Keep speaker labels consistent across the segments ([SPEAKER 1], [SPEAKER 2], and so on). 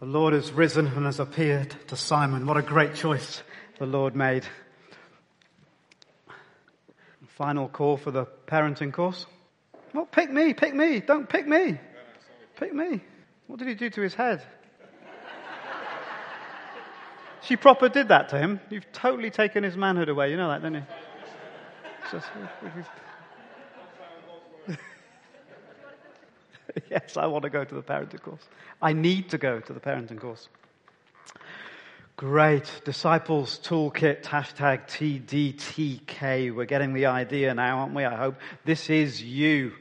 [SPEAKER 1] The Lord has risen and has appeared to Simon. What a great choice the Lord made. Final call for the parenting course. Well, pick me, pick me. Don't pick me. Pick me. What did he do to his head? she proper did that to him. You've totally taken his manhood away. You know that, don't you? Just, yes, I want to go to the parenting course. I need to go to the parenting course. Great. Disciples Toolkit, hashtag TDTK. We're getting the idea now, aren't we? I hope. This is you.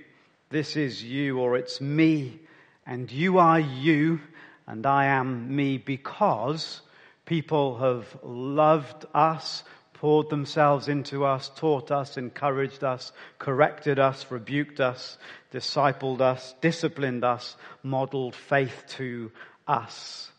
[SPEAKER 1] This is you, or it's me. And you are you, and I am me because people have loved us, poured themselves into us, taught us, encouraged us, corrected us, rebuked us, discipled us, disciplined us, modeled faith to us.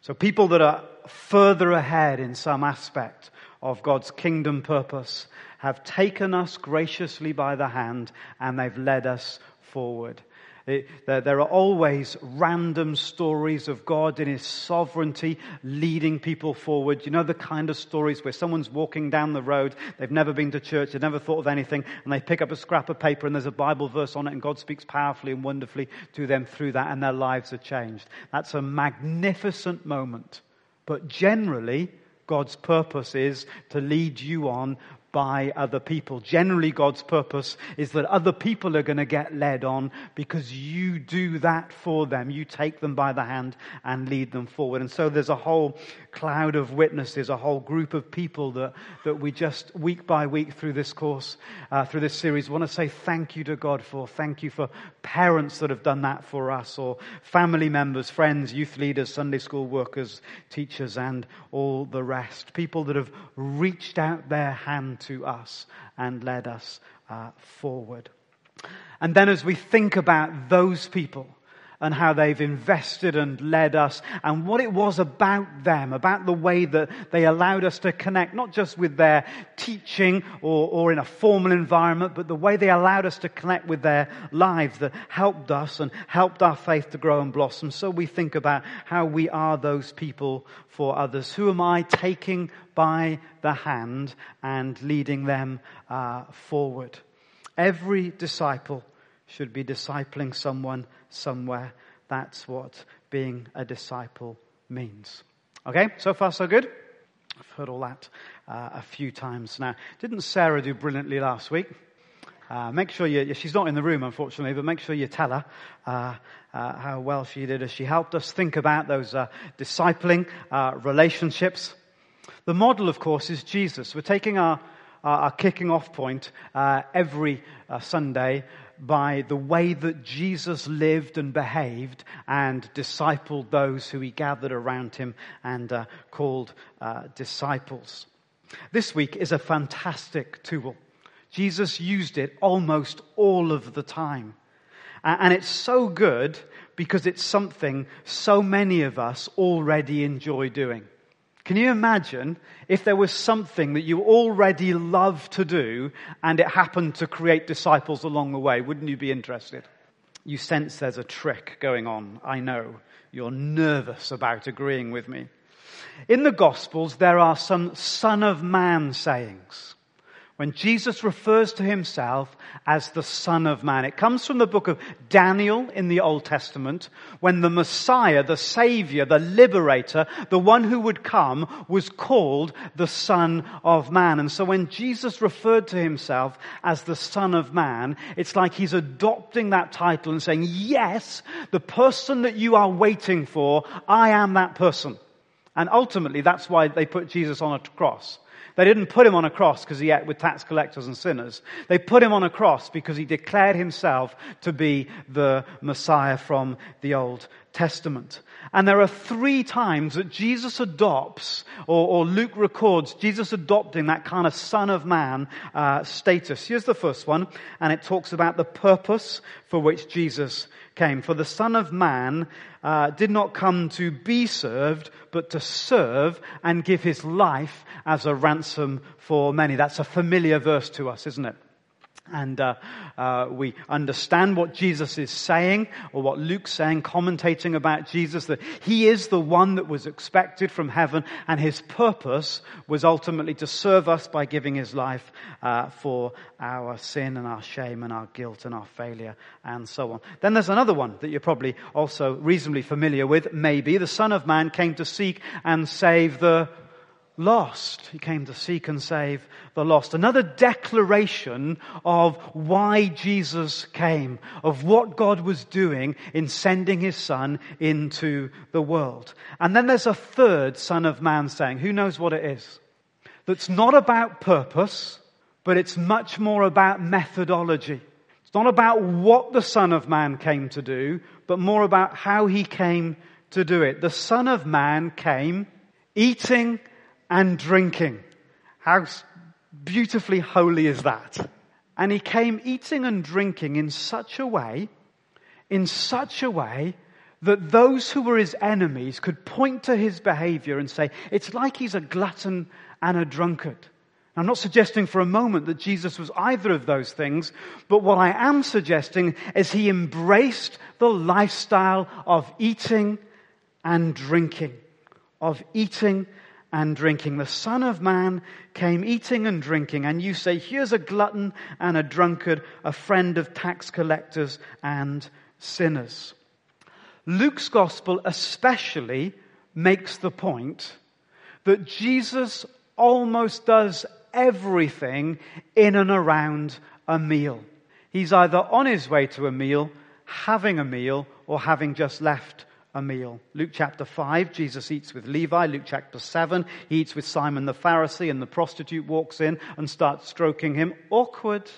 [SPEAKER 1] So people that are further ahead in some aspect of God's kingdom purpose have taken us graciously by the hand and they've led us forward. There, are always random stories of God in His sovereignty leading people forward. You know the kind of stories where someone's walking down the road, they've never been to church, they've never thought of anything, and they pick up a scrap of paper and there's a Bible verse on it, and God speaks powerfully and wonderfully to them through that, and their lives are changed. That's a magnificent moment. But generally, God's purpose is to lead you on by other people. Generally, God's purpose is that other people are going to get led on because you do that for them. You take them by the hand and lead them forward. And so there's a whole cloud of witnesses, a whole group of people that, that we just week by week through this course, uh, through this series, want to say thank you to God for. Thank you for parents that have done that for us, or family members, friends, youth leaders, Sunday school workers, teachers, and all the rest. People that have reached out their hand to us and led us uh, forward. And then as we think about those people, and how they've invested and led us and what it was about them, about the way that they allowed us to connect, not just with their teaching or, or in a formal environment, but the way they allowed us to connect with their lives that helped us and helped our faith to grow and blossom. So we think about how we are those people for others. Who am I taking by the hand and leading them uh, forward? Every disciple should be discipling someone somewhere. That's what being a disciple means. Okay, so far so good? I've heard all that uh, a few times now. Didn't Sarah do brilliantly last week? Uh, make sure you, she's not in the room unfortunately, but make sure you tell her uh, uh how well she did as she helped us think about those uh, discipling uh, relationships. The model, of course, is Jesus. We're taking our, our, our kicking off point every Sunday by the way that Jesus lived and behaved and discipled those who he gathered around him and uh, called uh, disciples. This week is a fantastic tool. Jesus used it almost all of the time. And it's so good because it's something so many of us already enjoy doing. Can you imagine if there was something that you already love to do and it happened to create disciples along the way? Wouldn't you be interested? You sense there's a trick going on. I know. You're nervous about agreeing with me. In the Gospels, there are some Son of Man sayings when Jesus refers to himself as the Son of Man. It comes from the book of Daniel in the Old Testament when the Messiah, the Savior, the Liberator, the one who would come was called the Son of Man. And so when Jesus referred to himself as the Son of Man, it's like he's adopting that title and saying, yes, the person that you are waiting for, I am that person. And ultimately, that's why they put Jesus on a cross. They didn't put him on a cross because he ate with tax collectors and sinners. They put him on a cross because he declared himself to be the Messiah from the Old Testament. And there are three times that Jesus adopts, or, or Luke records Jesus adopting that kind of Son of Man uh, status. Here's the first one, and it talks about the purpose for which Jesus came. For the Son of Man uh, did not come to be served, but to serve and give his life as a ransom for many. That's a familiar verse to us, isn't it? And uh, uh, we understand what Jesus is saying, or what Luke's saying, commentating about Jesus, that he is the one that was expected from heaven, and his purpose was ultimately to serve us by giving his life uh, for our sin and our shame and our guilt and our failure and so on. Then there's another one that you're probably also reasonably familiar with, maybe. The Son of Man came to seek and save the lost. He came to seek and save the lost. Another declaration of why Jesus came, of what God was doing in sending his son into the world. And then there's a third son of man saying, who knows what it is? That's not about purpose, but it's much more about methodology. It's not about what the son of man came to do, but more about how he came to do it. The son of man came eating and drinking. How beautifully holy is that? And he came eating and drinking in such a way, in such a way that those who were his enemies could point to his behavior and say, it's like he's a glutton and a drunkard. I'm not suggesting for a moment that Jesus was either of those things, but what I am suggesting is he embraced the lifestyle of eating and drinking, of eating and drinking. The Son of Man came eating and drinking, and you say, here's a glutton and a drunkard, a friend of tax collectors and sinners. Luke's gospel especially makes the point that Jesus almost does everything in and around a meal. He's either on his way to a meal, having a meal, or having just left a meal. Luke chapter 5, Jesus eats with Levi. Luke chapter 7, he eats with Simon the Pharisee, and the prostitute walks in and starts stroking him. Awkward.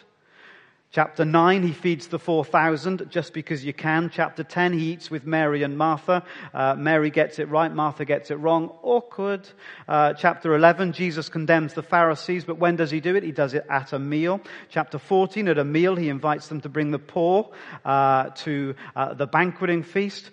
[SPEAKER 1] Chapter 9, he feeds the 4,000 just because you can. Chapter 10, he eats with Mary and Martha. Uh, Mary gets it right, Martha gets it wrong. Awkward. Uh, chapter 11, Jesus condemns the Pharisees, but when does he do it? He does it at a meal. Chapter 14, at a meal, he invites them to bring the poor uh, to uh, the banqueting feast.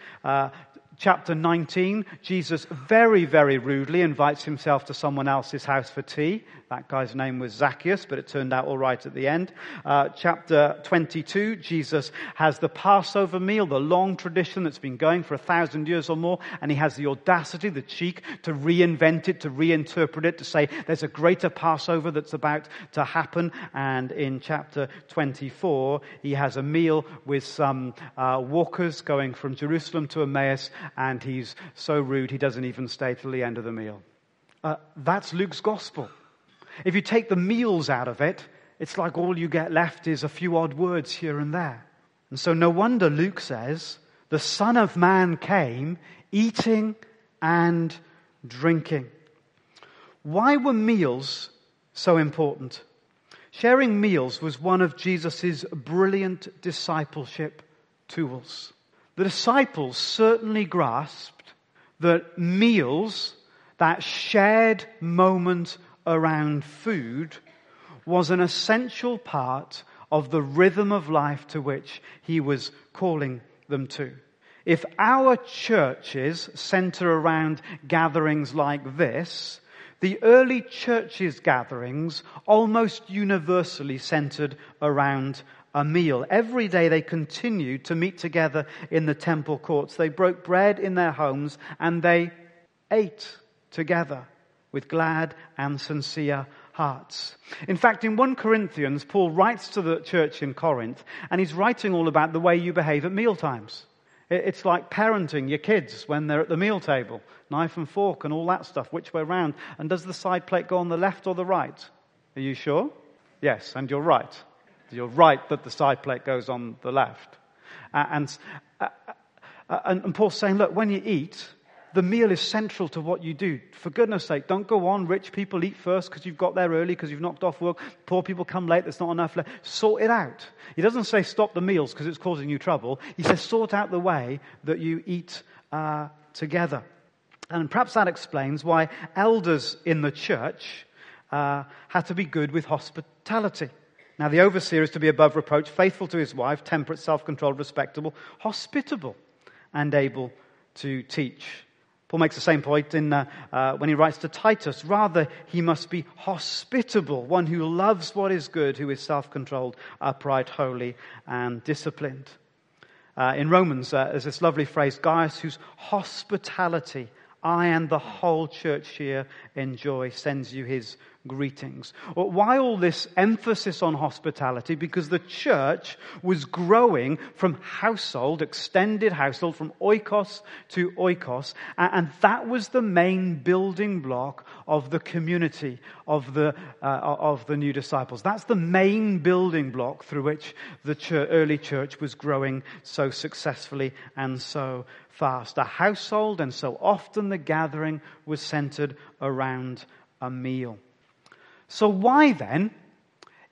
[SPEAKER 1] Chapter 19, Jesus very, very rudely invites himself to someone else's house for tea. That guy's name was Zacchaeus, but it turned out all right at the end. Uh, chapter 22, Jesus has the Passover meal, the long tradition that's been going for a thousand years or more, and he has the audacity, the cheek to reinvent it, to reinterpret it, to say there's a greater Passover that's about to happen. And in chapter 24, he has a meal with some uh, walkers going from Jerusalem to Emmaus, and he's so rude he doesn't even stay till the end of the meal. Uh, that's Luke's gospel. If you take the meals out of it, it's like all you get left is a few odd words here and there. And so no wonder Luke says, the Son of Man came eating and drinking. Why were meals so important? Sharing meals was one of Jesus' brilliant discipleship tools. The disciples certainly grasped that meals, that shared moment around food was an essential part of the rhythm of life to which he was calling them to. If our churches center around gatherings like this, the early churches' gatherings almost universally centered around a meal. Every day they continued to meet together in the temple courts. They broke bread in their homes and they ate together with glad and sincere hearts. In fact, in 1 Corinthians, Paul writes to the church in Corinth, and he's writing all about the way you behave at meal times. It's like parenting your kids when they're at the meal table, knife and fork and all that stuff, which way round. And does the side plate go on the left or the right? Are you sure? Yes, and you're right. You're right that the side plate goes on the left. And, uh, uh, and Paul's saying, look, when you eat, the meal is central to what you do. For goodness sake, don't go on. Rich people eat first because you've got there early, because you've knocked off work. Poor people come late, there's not enough left. Sort it out. He doesn't say stop the meals because it's causing you trouble. He says sort out the way that you eat uh, together. And perhaps that explains why elders in the church uh, had to be good with hospitality. Now, the overseer is to be above reproach, faithful to his wife, temperate, self controlled, respectable, hospitable, and able to teach. Paul makes the same point in, uh, uh, when he writes to Titus. Rather, he must be hospitable, one who loves what is good, who is self controlled, upright, holy, and disciplined. Uh, in Romans, uh, there's this lovely phrase Gaius, whose hospitality I and the whole church here enjoy, sends you his greetings. Why all this emphasis on hospitality? Because the church was growing from household, extended household, from oikos to oikos, and that was the main building block of the community of the, uh, of the new disciples. That's the main building block through which the church, early church was growing so successfully and so fast. A household, and so often the gathering was centered around a meal. So, why then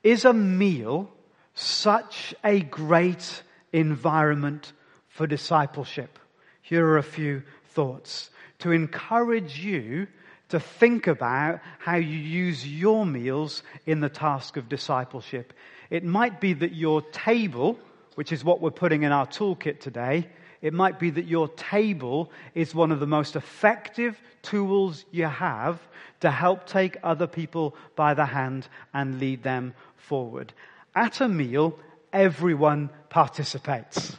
[SPEAKER 1] is a meal such a great environment for discipleship? Here are a few thoughts to encourage you to think about how you use your meals in the task of discipleship. It might be that your table, which is what we're putting in our toolkit today, it might be that your table is one of the most effective tools you have to help take other people by the hand and lead them forward. At a meal, everyone participates. I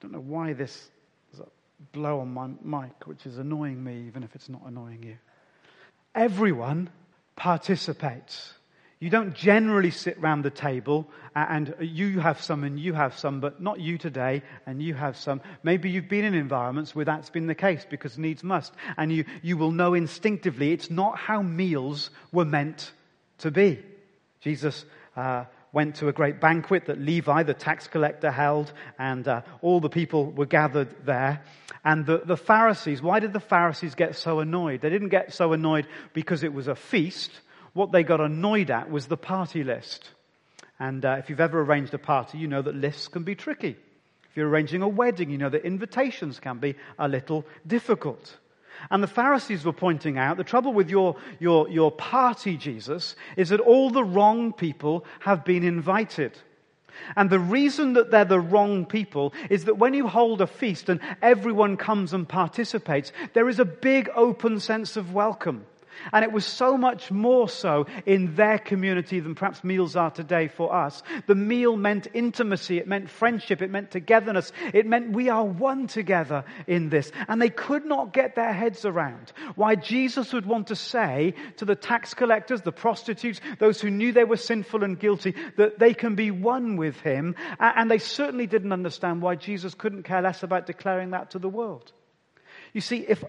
[SPEAKER 1] don't know why this is a blow on my mic, which is annoying me, even if it's not annoying you. Everyone participates. You don't generally sit round the table and you have some and you have some, but not you today and you have some. Maybe you've been in environments where that's been the case because needs must. And you, you will know instinctively it's not how meals were meant to be. Jesus uh, went to a great banquet that Levi, the tax collector, held, and uh, all the people were gathered there. And the, the Pharisees, why did the Pharisees get so annoyed? They didn't get so annoyed because it was a feast what they got annoyed at was the party list. And uh, if you've ever arranged a party, you know that lists can be tricky. If you're arranging a wedding, you know that invitations can be a little difficult. And the Pharisees were pointing out the trouble with your, your, your party, Jesus, is that all the wrong people have been invited. And the reason that they're the wrong people is that when you hold a feast and everyone comes and participates, there is a big open sense of welcome. And it was so much more so in their community than perhaps meals are today for us. The meal meant intimacy, it meant friendship, it meant togetherness, it meant we are one together in this. And they could not get their heads around why Jesus would want to say to the tax collectors, the prostitutes, those who knew they were sinful and guilty, that they can be one with him. And they certainly didn't understand why Jesus couldn't care less about declaring that to the world. You see, if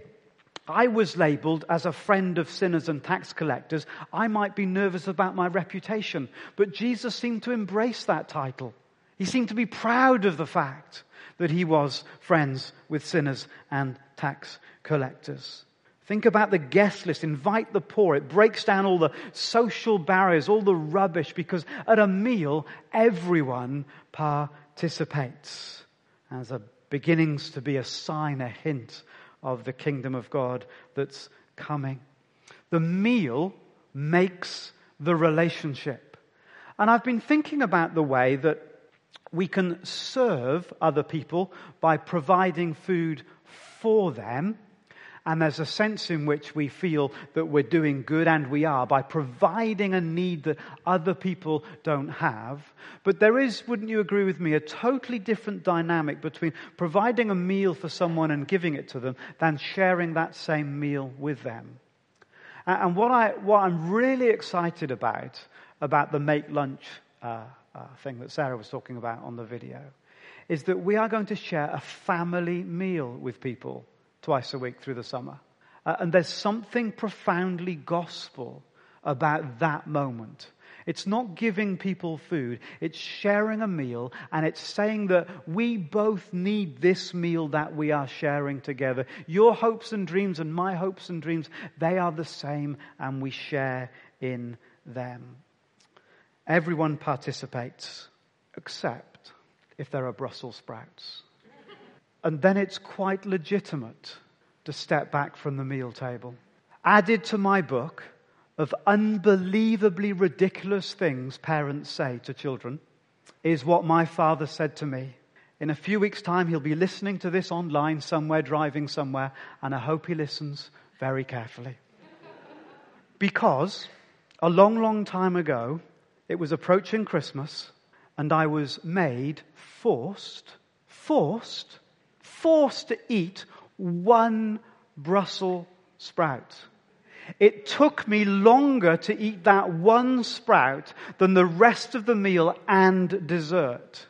[SPEAKER 1] I was labeled as a friend of sinners and tax collectors, I might be nervous about my reputation. But Jesus seemed to embrace that title. He seemed to be proud of the fact that he was friends with sinners and tax collectors. Think about the guest list. Invite the poor. It breaks down all the social barriers, all the rubbish, because at a meal, everyone participates. As a beginnings to be a sign, a hint of the kingdom of God that's coming. The meal makes the relationship. And I've been thinking about the way that we can serve other people by providing food for them and there's a sense in which we feel that we're doing good, and we are, by providing a need that other people don't have. But there is, wouldn't you agree with me, a totally different dynamic between providing a meal for someone and giving it to them than sharing that same meal with them. And what, I, what I'm really excited about, about the make lunch uh, uh, thing that Sarah was talking about on the video, is that we are going to share a family meal with people twice a week through the summer. Uh, and there's something profoundly gospel about that moment. It's not giving people food. It's sharing a meal and it's saying that we both need this meal that we are sharing together. Your hopes and dreams and my hopes and dreams, they are the same and we share in them. Everyone participates except if there are Brussels sprouts. And then it's quite legitimate to step back from the meal table. Added to my book, of unbelievably ridiculous things parents say to children is what my father said to me. In a few weeks' time, he'll be listening to this online somewhere, driving somewhere, and I hope he listens very carefully. because a long, long time ago, it was approaching Christmas, and I was made forced, forced, forced to eat one Brussels sprout. It took me longer to eat that one sprout than the rest of the meal and dessert.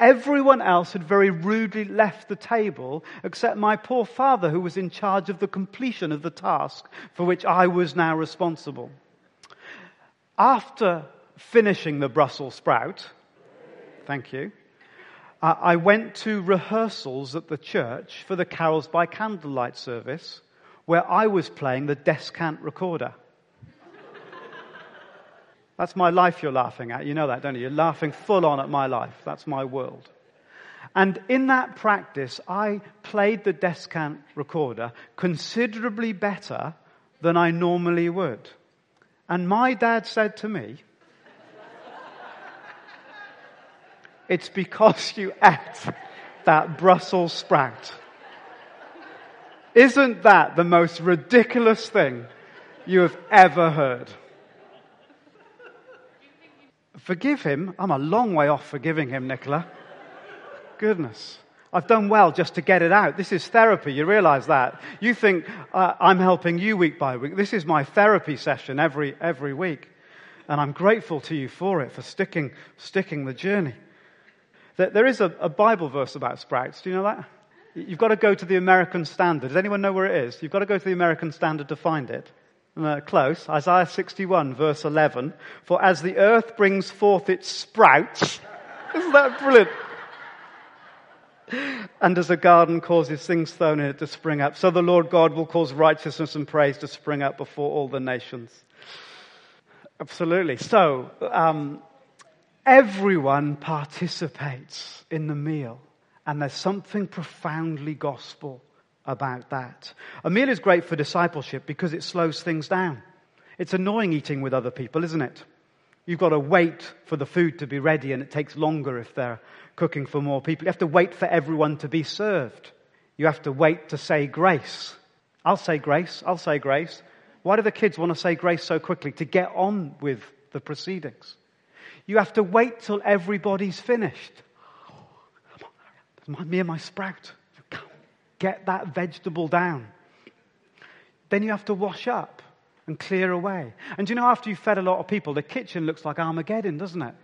[SPEAKER 1] Everyone else had very rudely left the table except my poor father, who was in charge of the completion of the task for which I was now responsible. After finishing the Brussels sprout, thank you, I went to rehearsals at the church for the Carols by Candlelight service where I was playing the descant recorder. That's my life you're laughing at. You know that, don't you? You're laughing full on at my life. That's my world. And in that practice, I played the descant recorder considerably better than I normally would. And my dad said to me, It's because you ate that Brussels sprout. Isn't that the most ridiculous thing you have ever heard? Forgive him. I'm a long way off forgiving him, Nicola. Goodness. I've done well just to get it out. This is therapy. You realize that. You think uh, I'm helping you week by week. This is my therapy session every, every week. And I'm grateful to you for it, for sticking, sticking the journey. There, is a, a Bible verse about sprouts. Do you know that? You've got to go to the American Standard. Does anyone know where it is? You've got to go to the American Standard to find it. Uh, close. Isaiah 61, verse 11. For as the earth brings forth its sprouts, isn't that brilliant? And as a garden causes things thrown in it to spring up, so the Lord God will cause righteousness and praise to spring up before all the nations. Absolutely. So, um, everyone participates in the meal. And there's something profoundly gospel about that. A meal is great for discipleship because it slows things down. It's annoying eating with other people, isn't it? You've got to wait for the food to be ready, and it takes longer if they're cooking for more people. You have to wait for everyone to be served. You have to wait to say grace. I'll say grace. I'll say grace. Why do the kids want to say grace so quickly? To get on with the proceedings. You have to wait till everybody's finished me and my sprout. Get that vegetable down. Then you have to wash up and clear away. And you know, after you've fed a lot of people, the kitchen looks like Armageddon, doesn't it?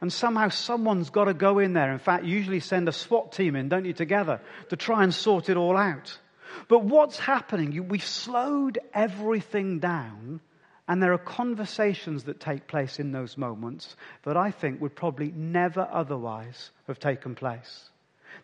[SPEAKER 1] And somehow someone's got to go in there. In fact, usually send a SWAT team in, don't you, together to try and sort it all out. But what's happening? We've slowed everything down and there are conversations that take place in those moments that I think would probably never otherwise have taken place.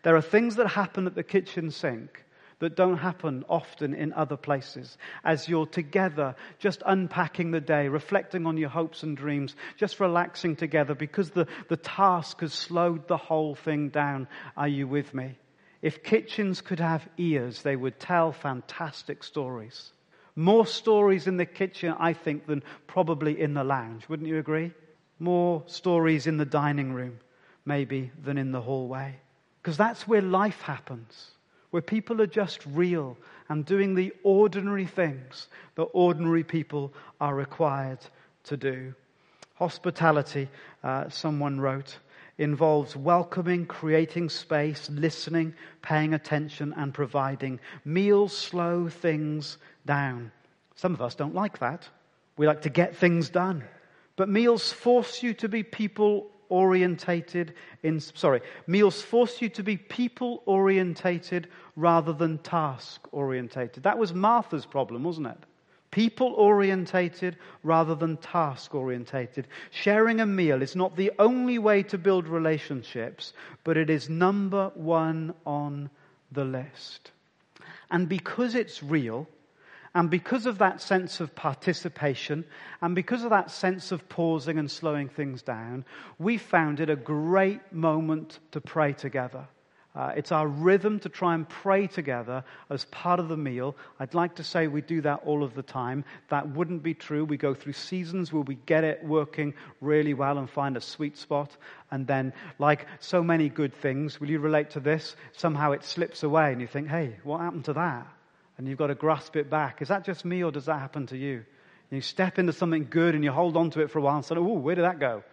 [SPEAKER 1] There are things that happen at the kitchen sink that don't happen often in other places. As you're together, just unpacking the day, reflecting on your hopes and dreams, just relaxing together because the, the task has slowed the whole thing down. Are you with me? If kitchens could have ears, they would tell fantastic stories. More stories in the kitchen, I think, than probably in the lounge. Wouldn't you agree? More stories in the dining room, maybe, than in the hallway. Because that's where life happens, where people are just real and doing the ordinary things that ordinary people are required to do. Hospitality, uh, someone wrote, involves welcoming, creating space, listening, paying attention, and providing. Meals slow things down. Some of us don't like that. We like to get things done. But meals force you to be people orientated in sorry meals force you to be people orientated rather than task orientated that was martha's problem wasn't it people orientated rather than task orientated. Sharing a meal is not the only way to build relationships, but it is number one on the list. And because it's real, and because of that sense of participation, and because of that sense of pausing and slowing things down, we found it a great moment to pray together. Uh, it's our rhythm to try and pray together as part of the meal. I'd like to say we do that all of the time. That wouldn't be true. We go through seasons where we get it working really well and find a sweet spot. And then, like so many good things, will you relate to this? Somehow it slips away and you think, hey, what happened to that? And you've got to grasp it back. Is that just me or does that happen to you? You step into something good and you hold on to it for a while and say, oh, where did that go?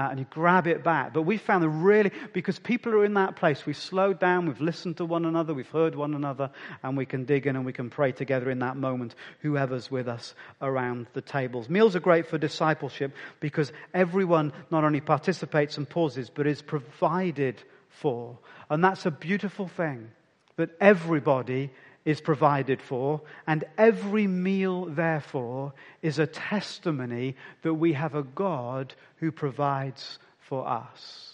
[SPEAKER 1] Uh, and you grab it back. But we found that really, because people are in that place, we've slowed down, we've listened to one another, we've heard one another, and we can dig in and we can pray together in that moment, whoever's with us around the tables. Meals are great for discipleship because everyone not only participates and pauses, but is provided for. And that's a beautiful thing that everybody is provided for, and every meal, therefore, is a testimony that we have a God who provides for us.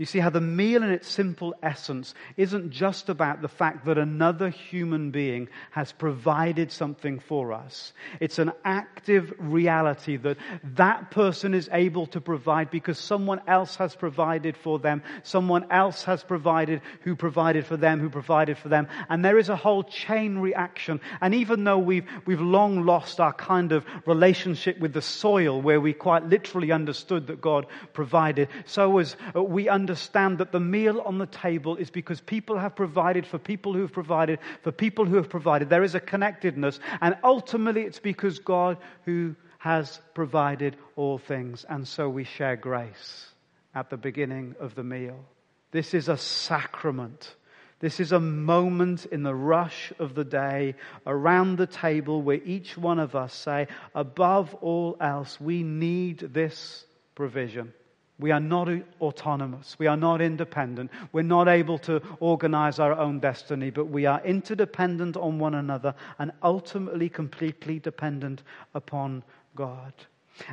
[SPEAKER 1] You see how the meal in its simple essence isn't just about the fact that another human being has provided something for us. It's an active reality that that person is able to provide because someone else has provided for them. Someone else has provided who provided for them, who provided for them. And there is a whole chain reaction. And even though we've, we've long lost our kind of relationship with the soil where we quite literally understood that God provided, so as we understand understand that the meal on the table is because people have provided for people who have provided for people who have provided. There is a connectedness. And ultimately, it's because God who has provided all things. And so we share grace at the beginning of the meal. This is a sacrament. This is a moment in the rush of the day around the table where each one of us say, above all else, we need this provision. We are not autonomous. We are not independent. We're not able to organize our own destiny, but we are interdependent on one another and ultimately completely dependent upon God.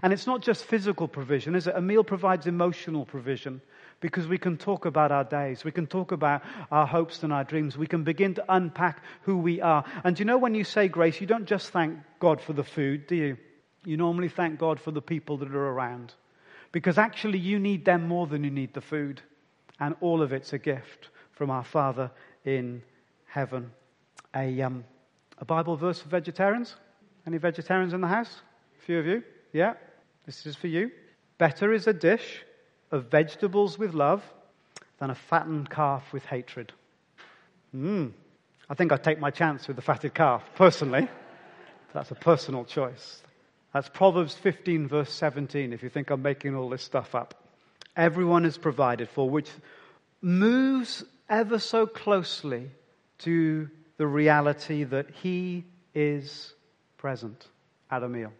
[SPEAKER 1] And it's not just physical provision, is it? A meal provides emotional provision because we can talk about our days. We can talk about our hopes and our dreams. We can begin to unpack who we are. And you know, when you say grace, you don't just thank God for the food, do you? You normally thank God for the people that are around. Because actually, you need them more than you need the food. And all of it's a gift from our Father in heaven. A, um, a Bible verse for vegetarians? Any vegetarians in the house? A few of you? Yeah? This is for you. Better is a dish of vegetables with love than a fattened calf with hatred. Hmm. I think I'd take my chance with the fatted calf, personally. That's a personal choice. That's Proverbs 15, verse 17, if you think I'm making all this stuff up. Everyone is provided for, which moves ever so closely to the reality that He is present at a meal.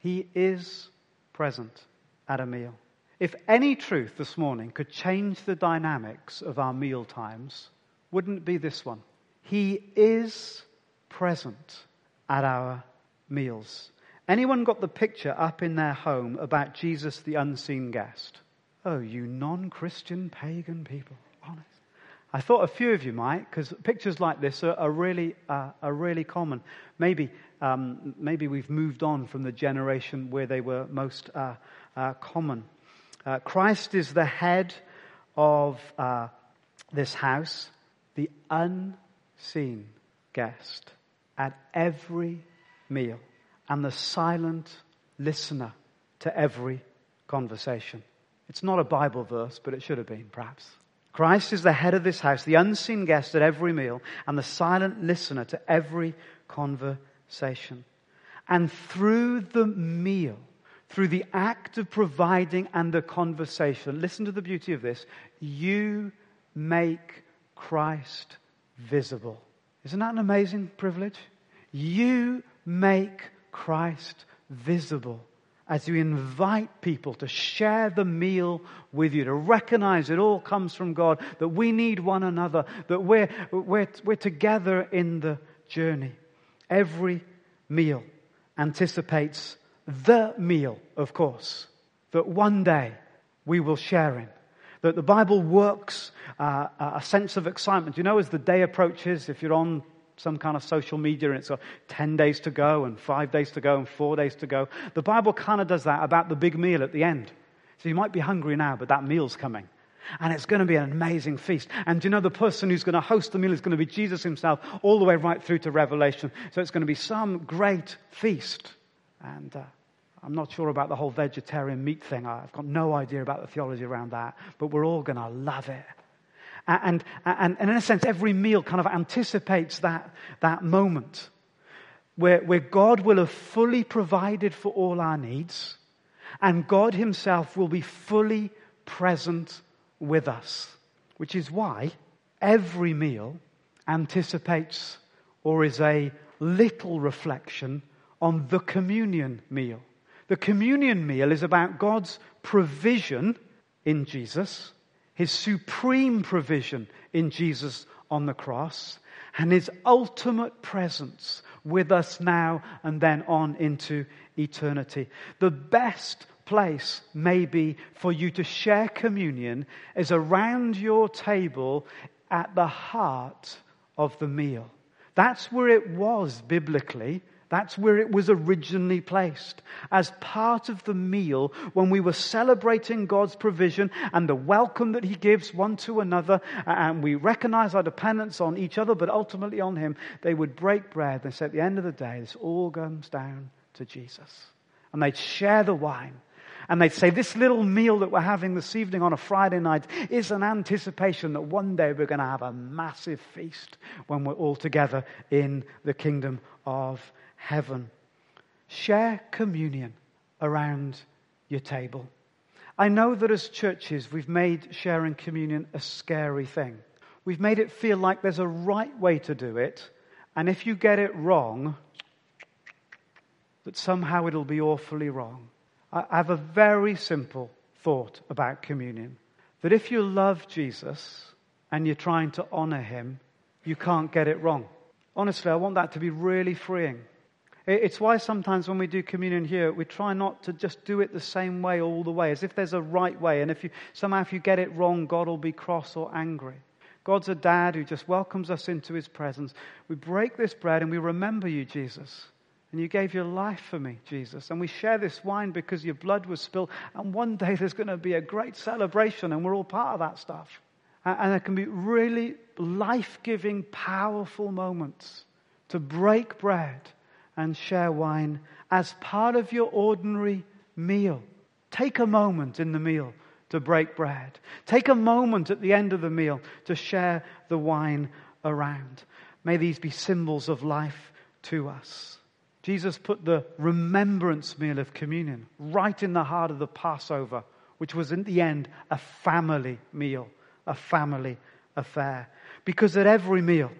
[SPEAKER 1] He is present at a meal. If any truth this morning could change the dynamics of our meal times, wouldn't it be this one? He is present at our meals. Anyone got the picture up in their home about Jesus the unseen guest? Oh, you non Christian pagan people. Honest. I thought a few of you might, because pictures like this are, are really, uh, are really common. Maybe, um, maybe we've moved on from the generation where they were most uh, uh, common. Uh, Christ is the head of uh, this house, the unseen guest at every meal and the silent listener to every conversation. It's not a Bible verse, but it should have been, perhaps. Christ is the head of this house, the unseen guest at every meal, and the silent listener to every conversation. And through the meal, through the act of providing and the conversation, listen to the beauty of this, you make Christ visible. Isn't that an amazing privilege? You make Christ visible as you invite people to share the meal with you, to recognize it all comes from God, that we need one another, that we're, we're, we're together in the journey. Every meal anticipates the meal, of course, that one day we will share in. That the Bible works uh, a sense of excitement. You know, as the day approaches, if you're on some kind of social media and it's got 10 days to go and five days to go and four days to go, the Bible kind of does that about the big meal at the end. So you might be hungry now, but that meal's coming. And it's going to be an amazing feast. And you know, the person who's going to host the meal is going to be Jesus himself, all the way right through to Revelation. So it's going to be some great feast. And uh, I'm not sure about the whole vegetarian meat thing. I've got no idea about the theology around that. But we're all going to love it. And, and, and in a sense, every meal kind of anticipates that, that moment where, where God will have fully provided for all our needs and God Himself will be fully present with us, which is why every meal anticipates or is a little reflection on the communion meal. The communion meal is about God's provision in Jesus, His supreme provision in Jesus on the cross, and His ultimate presence with us now and then on into eternity. The best place maybe for you to share communion is around your table at the heart of the meal. That's where it was biblically. That's where it was originally placed. As part of the meal, when we were celebrating God's provision and the welcome that He gives one to another, and we recognize our dependence on each other, but ultimately on Him, they would break bread. They say at the end of the day, this all comes down to Jesus. And they'd share the wine and they'd say, This little meal that we're having this evening on a Friday night is an anticipation that one day we're going to have a massive feast when we're all together in the kingdom of heaven. Share communion around your table. I know that as churches, we've made sharing communion a scary thing. We've made it feel like there's a right way to do it, and if you get it wrong, that somehow it'll be awfully wrong. I have a very simple thought about communion that if you love Jesus and you're trying to honor him, you can't get it wrong. Honestly, I want that to be really freeing. It's why sometimes when we do communion here, we try not to just do it the same way all the way, as if there's a right way. And if you, somehow if you get it wrong, God will be cross or angry. God's a dad who just welcomes us into his presence. We break this bread and we remember you, Jesus. And you gave your life for me, Jesus. And we share this wine because your blood was spilled. And one day there's going to be a great celebration, and we're all part of that stuff. And there can be really life giving, powerful moments to break bread and share wine as part of your ordinary meal. Take a moment in the meal to break bread. Take a moment at the end of the meal to share the wine around. May these be symbols of life to us. Jesus put the remembrance meal of communion right in the heart of the Passover, which was in the end a family meal, a family affair. Because at every meal,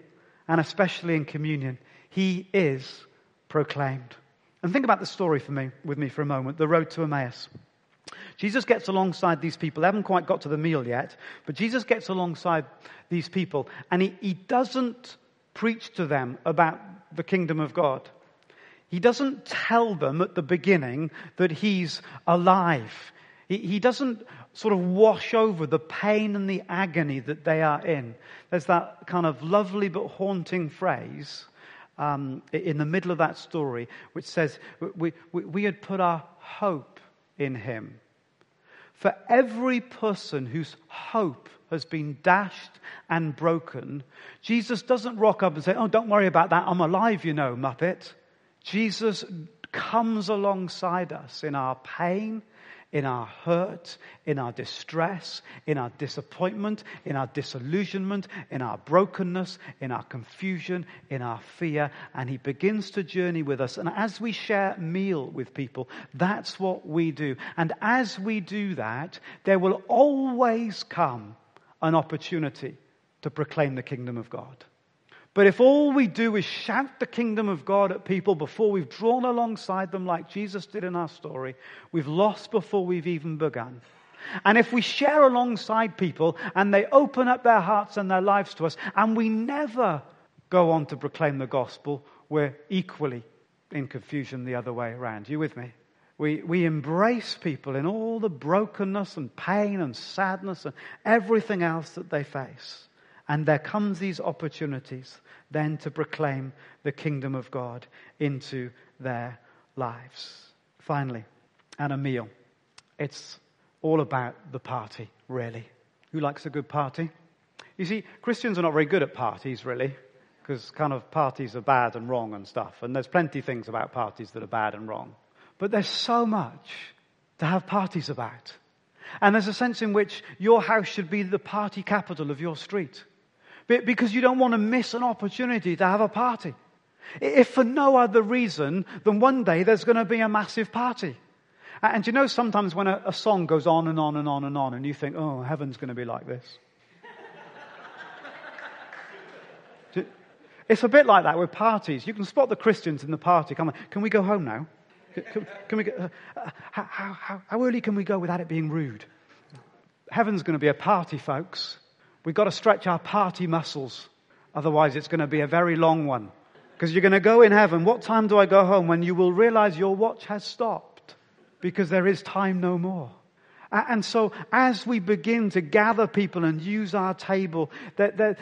[SPEAKER 1] and especially in communion, he is proclaimed. And think about the story for me, with me for a moment the road to Emmaus. Jesus gets alongside these people. They haven't quite got to the meal yet, but Jesus gets alongside these people and he, he doesn't preach to them about the kingdom of God. He doesn't tell them at the beginning that he's alive. He, he doesn't sort of wash over the pain and the agony that they are in. There's that kind of lovely but haunting phrase um, in the middle of that story which says, we, we, we had put our hope in him. For every person whose hope has been dashed and broken, Jesus doesn't rock up and say, Oh, don't worry about that. I'm alive, you know, Muppet. Jesus comes alongside us in our pain, in our hurt, in our distress, in our disappointment, in our disillusionment, in our brokenness, in our confusion, in our fear, and He begins to journey with us. And as we share meal with people, that's what we do. And as we do that, there will always come an opportunity to proclaim the kingdom of God. But if all we do is shout the kingdom of God at people before we've drawn alongside them, like Jesus did in our story, we've lost before we've even begun. And if we share alongside people and they open up their hearts and their lives to us, and we never go on to proclaim the gospel, we're equally in confusion the other way around. You with me? We, we embrace people in all the brokenness and pain and sadness and everything else that they face. And there comes these opportunities then to proclaim the kingdom of God into their lives. Finally, and a meal. It's all about the party, really. Who likes a good party? You see, Christians are not very good at parties, really, because kind of parties are bad and wrong and stuff. And there's plenty of things about parties that are bad and wrong. But there's so much to have parties about. And there's a sense in which your house should be the party capital of your street. Because you don't want to miss an opportunity to have a party. If for no other reason than one day there's going to be a massive party. And you know, sometimes when a, a song goes on and on and on and on, and you think, oh, heaven's going to be like this. It's a bit like that with parties. You can spot the Christians in the party. Come on, can we go home now? Can, can we go, uh, how, how, how early can we go without it being rude? Heaven's going to be a party, folks. We've got to stretch our party muscles. Otherwise, it's going to be a very long one. Because you're going to go in heaven. What time do I go home? When you will realize your watch has stopped. Because there is time no more. And so, as we begin to gather people and use our table, the,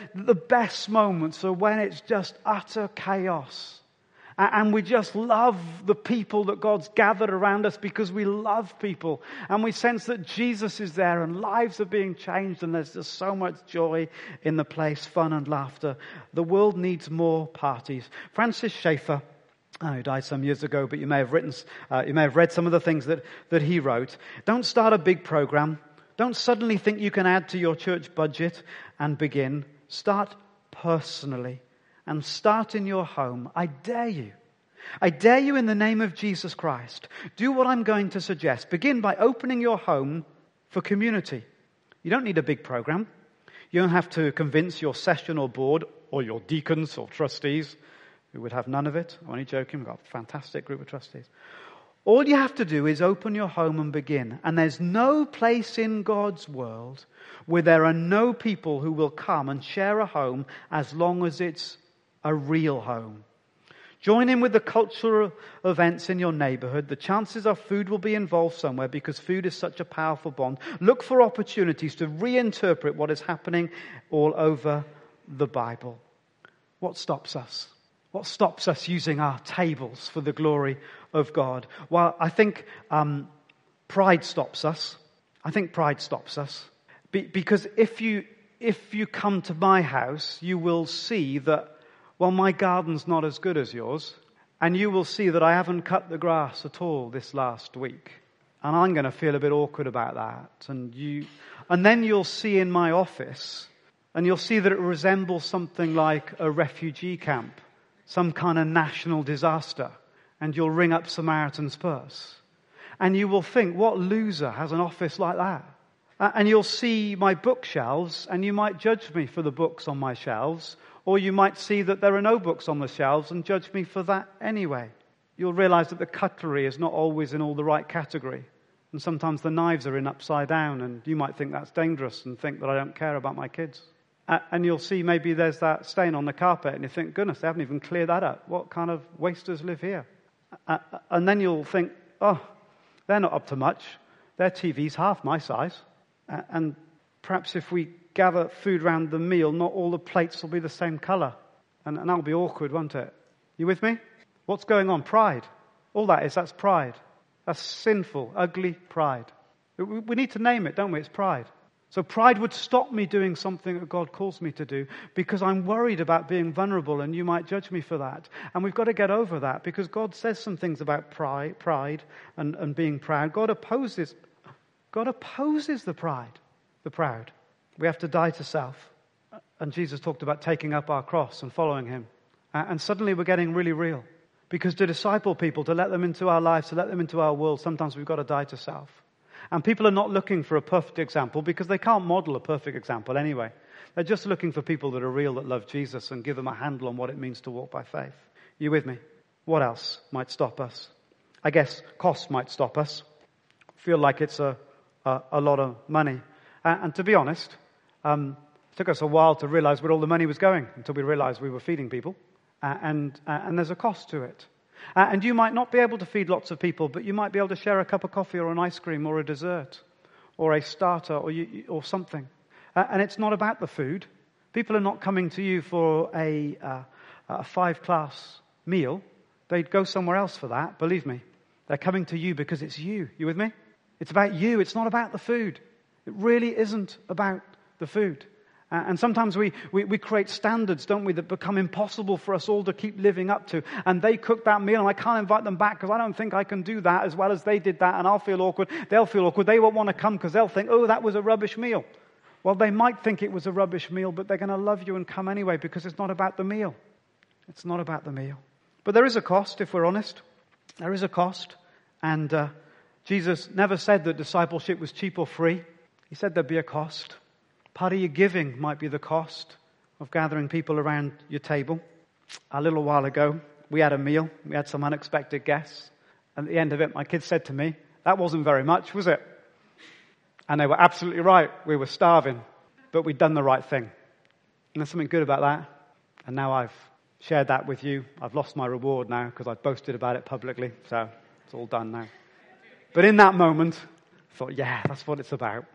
[SPEAKER 1] best moments are when it's just utter chaos and we just love the people that God's gathered around us because we love people. And we sense that Jesus is there and lives are being changed and there's just so much joy in the place, fun and laughter. The world needs more parties. Francis Schaeffer, Oh, he died some years ago, but you may have written, uh, you may have read some of the things that, that he wrote. Don't start a big program. Don't suddenly think you can add to your church budget and begin. Start personally and start in your home. I dare you. I dare you in the name of Jesus Christ. Do what I'm going to suggest. Begin by opening your home for community. You don't need a big program. You don't have to convince your session or board or your deacons or trustees who would have none of it. I'm only joking. We've got a fantastic group of trustees. All you have to do is open your home and begin. And there's no place in God's world where there are no people who will come and share a home as long as it's a real home. Join in with the cultural events in your neighborhood. The chances are food will be involved somewhere because food is such a powerful bond. Look for opportunities to reinterpret what is happening all over the Bible. What stops us? What stops us using our tables for the glory of God? Well, I think um, pride stops us. I think pride stops us. Be- because if you, if you come to my house, you will see that well, my garden's not as good as yours. And you will see that I haven't cut the grass at all this last week. And I'm going to feel a bit awkward about that. And you, and then you'll see in my office, and you'll see that it resembles something like a refugee camp, some kind of national disaster. And you'll ring up Samaritan's Purse. And you will think, what loser has an office like that? And you'll see my bookshelves, and you might judge me for the books on my shelves, or you might see that there are no books on the shelves and judge me for that anyway. You'll realize that the cutlery is not always in all the right category. And sometimes the knives are in upside down, and you might think that's dangerous and think that I don't care about my kids. And you'll see maybe there's that stain on the carpet, and you think, goodness, they haven't even cleared that up. What kind of wasters live here? And then you'll think, oh, they're not up to much. Their TV's half my size. And perhaps if we gather food around the meal, not all the plates will be the same color. And, and that'll be awkward, won't it? You with me? What's going on? Pride. All that is, that's pride. That's sinful, ugly pride. We, need to name it, don't we? It's pride. So pride would stop me doing something that God calls me to do because I'm worried about being vulnerable and you might judge me for that. And we've got to get over that because God says some things about pride, pride and, and being proud. God opposes, God opposes the pride, the proud. We have to die to self. And Jesus talked about taking up our cross and following him. And suddenly we're getting really real. Because to disciple people, to let them into our lives, to let them into our world, sometimes we've got to die to self. And people are not looking for a perfect example because they can't model a perfect example anyway. They're just looking for people that are real, that love Jesus, and give them a handle on what it means to walk by faith. You with me? What else might stop us? I guess cost might stop us. Feel like it's a, a, a lot of money. and to be honest, um, it took us a while to realize where all the money was going until we realized we were feeding people. Uh, and, uh, and there's a cost to it. Uh, and you might not be able to feed lots of people, but you might be able to share a cup of coffee or an ice cream or a dessert or a starter or, you, or something. Uh, and it's not about the food. People are not coming to you for a, uh, a five class meal. They'd go somewhere else for that, believe me. They're coming to you because it's you. You with me? It's about you. It's not about the food. It really isn't about the food. And sometimes we, we, we, create standards, don't we, that become impossible for us all to keep living up to. And they cook that meal, and I can't invite them back because I don't think I can do that as well as they did that, and I'll feel awkward. They'll feel awkward. They won't want to come because they'll think, oh, that was a rubbish meal. Well, they might think it was a rubbish meal, but they're going to love you and come anyway because it's not about the meal. It's not about the meal. But there is a cost, if we're honest. There is a cost. And uh, Jesus never said that discipleship was cheap or free. He said there'd be a cost. Part of your giving might be the cost of gathering people around your table. A little while ago, we had a meal. We had some unexpected guests. At the end of it, my kids said to me, That wasn't very much, was it? And they were absolutely right. We were starving, but we'd done the right thing. And there's something good about that. And now I've shared that with you. I've lost my reward now because I've boasted about it publicly. So it's all done now. But in that moment, I thought, yeah, that's what it's about.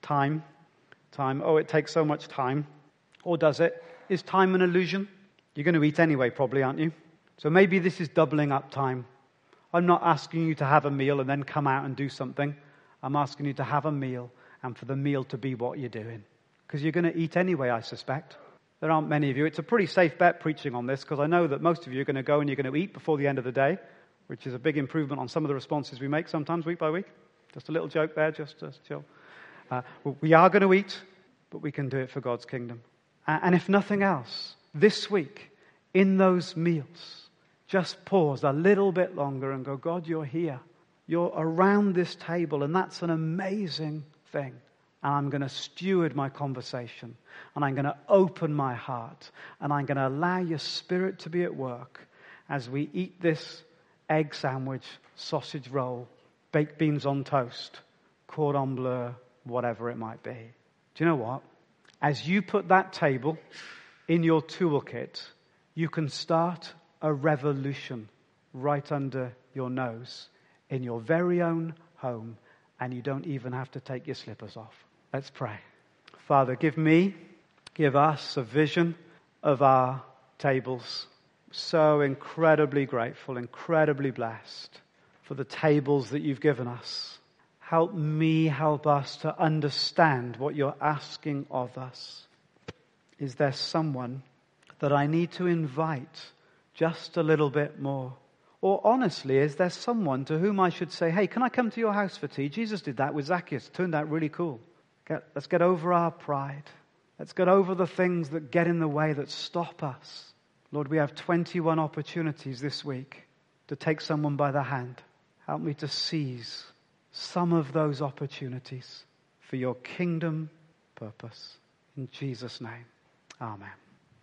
[SPEAKER 1] Time time. Oh, it takes so much time. Or does it? Is time an illusion? You're going to eat anyway, probably, aren't you? So maybe this is doubling up time. I'm not asking you to have a meal and then come out and do something. I'm asking you to have a meal and for the meal to be what you're doing. Because you're going to eat anyway, I suspect. There aren't many of you. It's a pretty safe bet preaching on this because I know that most of you are going to go and you're going to eat before the end of the day, which is a big improvement on some of the responses we make sometimes week by week. Just a little joke there, just to chill. Uh, we are going to eat, but we can do it for God's kingdom. And if nothing else, this week, in those meals, just pause a little bit longer and go, God, you're here. You're around this table, and that's an amazing thing. And I'm going to steward my conversation, and I'm going to open my heart, and I'm going to allow your spirit to be at work as we eat this egg sandwich, sausage roll, baked beans on toast, cordon bleu, whatever it might be. Do you know what? As you put that table in your toolkit, you can start a revolution right under your nose in your very own home, and you don't even have to take your slippers off. Let's pray. Father, give me, give us a vision of our tables. So incredibly grateful, incredibly blessed for the tables that you've given us. Help me help us to understand what you're asking of us. Is there someone that I need to invite just a little bit more? Or honestly, is there someone to whom I should say, hey, can I come to your house for tea? Jesus did that with Zacchaeus. Turned out really cool. Get, let's get over our pride. Let's get over the things that get in the way, that stop us. Lord, we have 21 opportunities this week to take someone by the hand. Help me to seize some of those opportunities for your kingdom purpose. In Jesus' name, Amen.